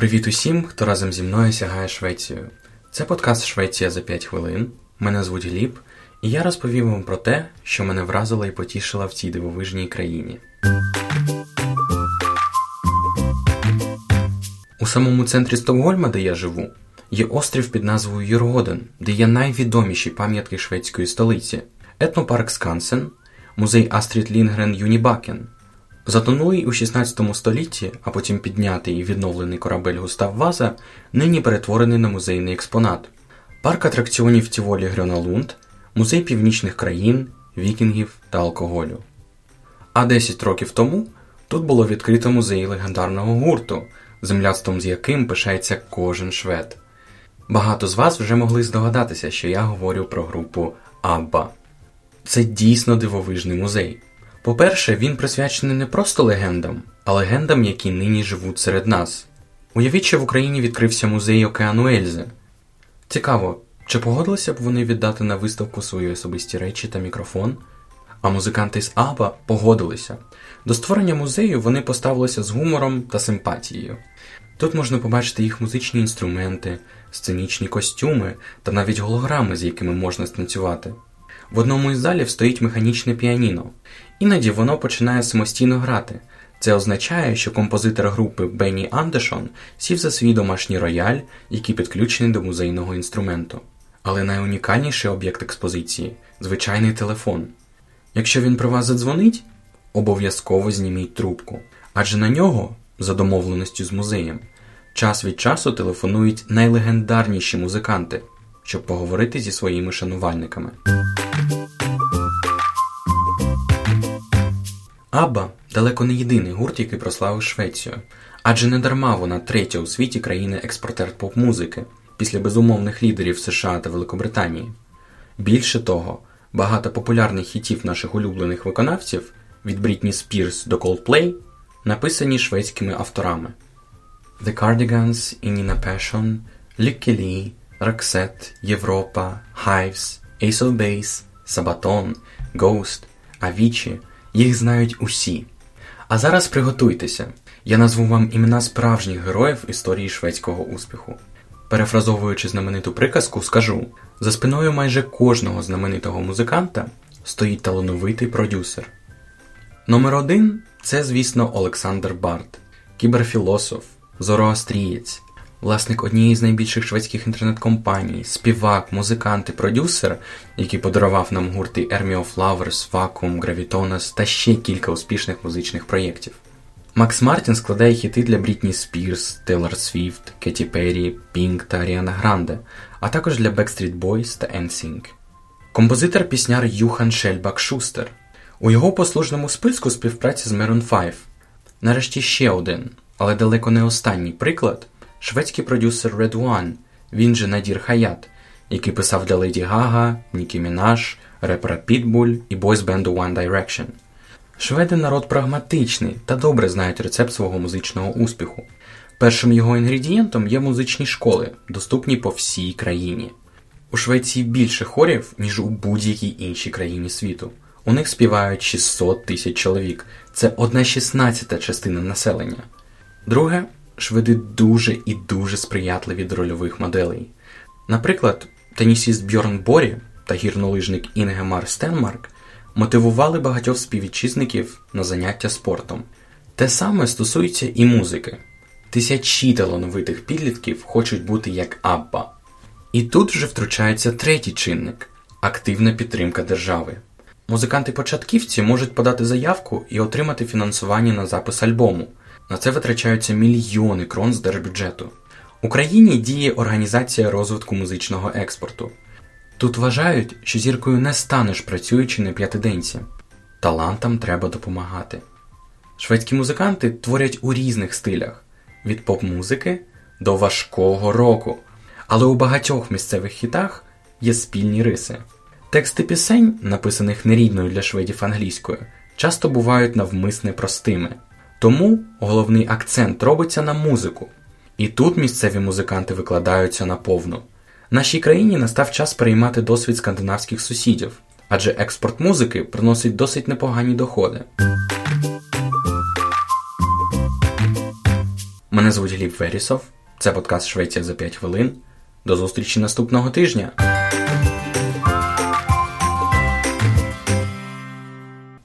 Привіт усім, хто разом зі мною сягає Швецію. Це подкаст Швеція за 5 хвилин. Мене звуть Гліб, і я розповім вам про те, що мене вразило і потішило в цій дивовижній країні. У самому центрі Стокгольма, де я живу, є острів під назвою Юргоден, де є найвідоміші пам'ятки шведської столиці: етнопарк Скансен, музей Астрід Лінгрен Юнібакен. Затонулий у 16 столітті, а потім піднятий і відновлений корабель Густав Ваза, нині перетворений на музейний експонат. Парк атракціонів Тіволі Грьоналунд, музей північних країн, вікінгів та алкоголю. А 10 років тому тут було відкрито музей легендарного гурту, земляцтвом з яким пишається кожен швед. Багато з вас вже могли здогадатися, що я говорю про групу Абба. Це дійсно дивовижний музей. По-перше, він присвячений не просто легендам, а легендам, які нині живуть серед нас. Уявіть, що в Україні відкрився музей океану Ельзи. Цікаво, чи погодилися б вони віддати на виставку свої особисті речі та мікрофон? А музиканти з Аба погодилися. До створення музею вони поставилися з гумором та симпатією. Тут можна побачити їх музичні інструменти, сценічні костюми та навіть голограми, з якими можна станцювати. В одному із залів стоїть механічне піаніно, іноді воно починає самостійно грати. Це означає, що композитор групи Бенні Андешон сів за свій домашній рояль, який підключений до музейного інструменту. Але найунікальніший об'єкт експозиції звичайний телефон. Якщо він про вас задзвонить, обов'язково зніміть трубку, адже на нього, за домовленістю з музеєм, час від часу телефонують найлегендарніші музиканти, щоб поговорити зі своїми шанувальниками. Абба далеко не єдиний гурт, який прославив Швецію, адже не дарма вона третя у світі країни-експортер поп-музики після безумовних лідерів США та Великобританії. Більше того, багато популярних хітів наших улюблених виконавців від Брітні Спірс до Coldplay написані шведськими авторами: The Cardigans і Nina Passion, Lykke Li, Roxette, Європа, Hives, Ace of Base, Sabaton, Ghost, Avicii – їх знають усі. А зараз приготуйтеся, я назву вам імена справжніх героїв історії шведського успіху. Перефразовуючи знамениту приказку, скажу: за спиною майже кожного знаменитого музиканта стоїть талановитий продюсер. Номер один це, звісно, Олександр Бард, кіберфілософ, зороастрієць, власник однієї з найбільших шведських інтернет-компаній, співак, музикант і продюсер, який подарував нам гурти Army of Lovers, Vacuum, Gravitonas та ще кілька успішних музичних проєктів. Макс Мартін складає хіти для Брітні Спірс, Тейлор Свіфт, Кеті Перрі, Пінк та Аріана Гранде, а також для Backstreet Boys та NSYNC. Композитор пісняр Юхан Шельбак Шустер. У його послужному списку співпраці з Maroon 5. Нарешті ще один, але далеко не останній приклад шведський продюсер Red One, він же Надір Хаят, який писав для Леді Гага, Нікі Мінаш, репера Pitbull і бойсбенду One Direction. Шведи народ прагматичний та добре знають рецепт свого музичного успіху. Першим його інгредієнтом є музичні школи, доступні по всій країні. У Швеції більше хорів, ніж у будь-якій іншій країні світу. У них співають 600 тисяч чоловік. Це одна шістнадцята частина населення. Друге, шведи дуже і дуже сприятливі до рольових моделей. Наприклад, тенісіст Бьорн Борг та гірнолижник Інгемар Стенмарк мотивували багатьох співвітчизників на заняття спортом. Те саме стосується і музики. Тисячі талановитих підлітків хочуть бути як Абба. І тут вже втручається третій чинник активна підтримка держави. Музиканти-початківці можуть подати заявку і отримати фінансування на запис альбому. На це витрачаються мільйони крон з держбюджету. Україні діє Організація розвитку музичного експорту. Тут вважають, що зіркою не станеш працюючи на п'ятиденці. Талантам треба допомагати. Шведські музиканти творять у різних стилях від поп-музики до важкого року, але у багатьох місцевих хітах є спільні риси. Тексти пісень, написаних нерідною для шведів англійською, часто бувають навмисне простими. Тому головний акцент робиться на музику. І тут місцеві музиканти викладаються наповну. Нашій країні настав час переймати досвід скандинавських сусідів, адже експорт музики приносить досить непогані доходи. Мене звуть Гліб Верісов. Це подкаст Швеція за 5 хвилин. До зустрічі наступного тижня.